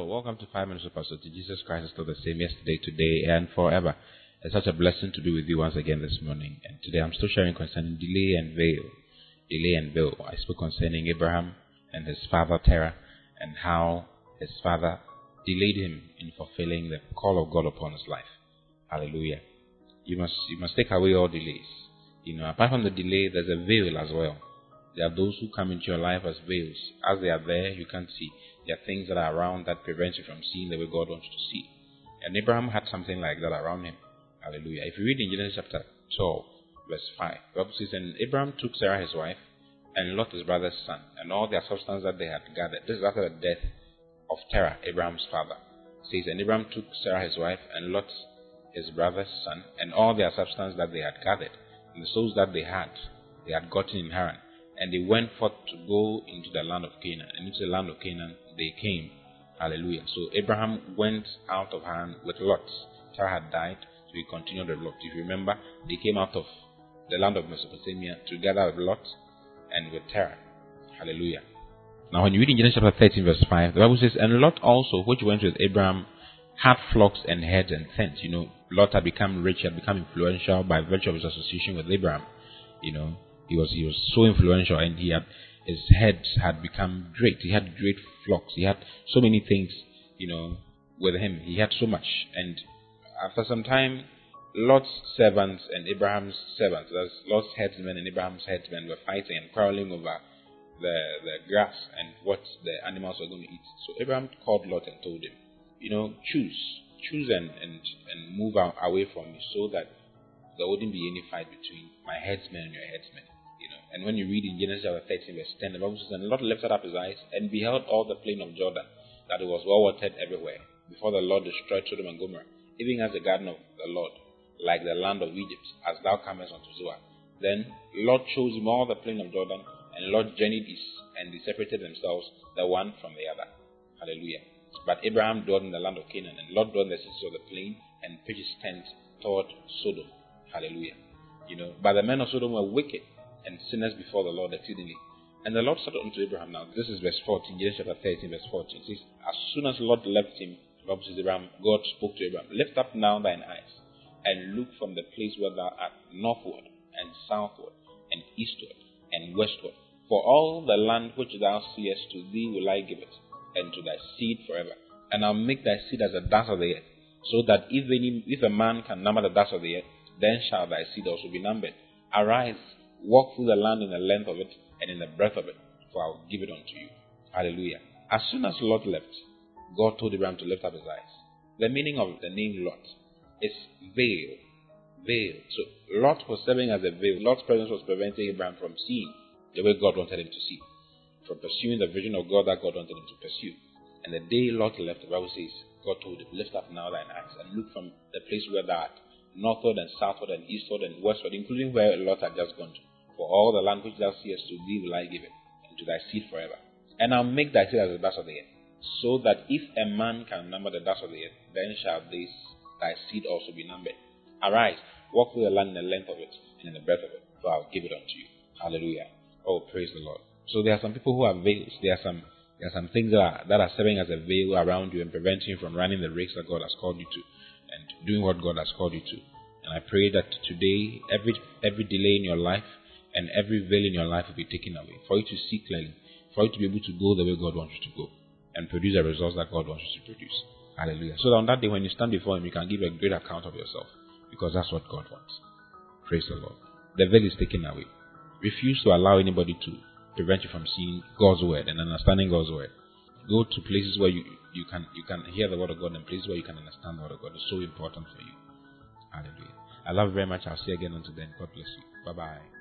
Hello, welcome to Five Minutes of Pastor. Jesus Christ is still the same yesterday, today, and forever. It's such a blessing to be with you once again this morning. And today I'm still sharing concerning delay and veil. Delay and veil. I spoke concerning Abraham and his father Terah and how his father delayed him in fulfilling the call of God upon his life. Hallelujah. You must you must take away all delays. You know, apart from the delay, there's a veil as well. There are those who come into your life as veils. As they are there, you can't see. There are things that are around that prevent you from seeing the way God wants you to see. And Abraham had something like that around him. Hallelujah. If you read in Genesis chapter 12, verse 5, the Bible says, And Abraham took Sarah his wife, and Lot his brother's son, and all their substance that they had gathered. This is after the death of Terah, Abraham's father. It says, And Abraham took Sarah his wife, and Lot his brother's son, and all their substance that they had gathered, and the souls that they had, they had gotten in Haran and they went forth to go into the land of Canaan. And into the land of Canaan they came. Hallelujah. So Abraham went out of Haran with Lot. Sarah had died, so he continued with Lot. If you remember, they came out of the land of Mesopotamia together with Lot and with Terah. Hallelujah. Now, when you read in Genesis chapter 13, verse 5, the Bible says, And Lot also, which went with Abraham, had flocks and herds and tents. You know, Lot had become rich, had become influential by virtue of his association with Abraham. You know, he was he was so influential, and he had his heads had become great. He had great flocks. He had so many things, you know, with him. He had so much, and after some time, Lot's servants and Abraham's servants, that's Lot's headsmen and Abraham's headsmen, were fighting and quarreling over the the grass and what the animals were going to eat. So Abraham called Lot and told him, you know, choose, choose and and and move away from me, so that there wouldn't be any fight between my headsmen and your headsmen. And when you read in Genesis chapter 13, verse 10, the Bible says, And Lot lifted up his eyes and beheld all the plain of Jordan, that it was well watered everywhere, before the Lord destroyed Sodom and Gomorrah, even as the garden of the Lord, like the land of Egypt, as thou comest unto Zoar. Then Lord chose him all the plain of Jordan, and Lord journeyed east, and they separated themselves, the one from the other. Hallelujah. But Abraham dwelt in the land of Canaan, and Lot dwelt in the cities of the plain, and pitched his tent toward Sodom. Hallelujah. You know, but the men of Sodom were wicked and sinners before the Lord exceedingly. And the Lord said unto Abraham, now this is verse 14, Genesis chapter 13, verse 14. It says, As soon as the Lord left him, Abraham, God spoke to Abraham, Lift up now thine eyes, and look from the place where thou art northward, and southward, and eastward, and westward. For all the land which thou seest to thee will I give it, and to thy seed forever. And I'll make thy seed as the dust of the earth, so that if any if a man can number the dust of the earth, then shall thy seed also be numbered. Arise, Walk through the land in the length of it and in the breadth of it, for I will give it unto you. Hallelujah. As soon as Lot left, God told Abraham to lift up his eyes. The meaning of the name Lot is veil. Veil. So Lot was serving as a veil. Lot's presence was preventing Abraham from seeing the way God wanted him to see, from pursuing the vision of God that God wanted him to pursue. And the day Lot left, the Bible says, God told him, Lift up now thine eyes and look from the place where thou art, northward and southward and eastward and westward, including where Lot had just gone to. For all the land which thou seest to thee will I give it, and to thy seed forever. And I'll make thy seed as the dust of the earth, so that if a man can number the dust of the earth, then shall this thy seed also be numbered. Arise, walk through the land in the length of it, and in the breadth of it, for I'll give it unto you. Hallelujah. Oh, praise the Lord. So there are some people who have veils. There are some there are some things that are, that are serving as a veil around you and preventing you from running the race that God has called you to and doing what God has called you to. And I pray that today, every every delay in your life, and every veil in your life will be taken away for you to see clearly, for you to be able to go the way God wants you to go and produce the results that God wants you to produce. Hallelujah. So on that day when you stand before Him, you can give a great account of yourself because that's what God wants. Praise the Lord. The veil is taken away. Refuse to allow anybody to prevent you from seeing God's word and understanding God's word. Go to places where you, you can you can hear the word of God and places where you can understand the word of God. It's so important for you. Hallelujah. I love you very much. I'll see you again until then. God bless you. Bye bye.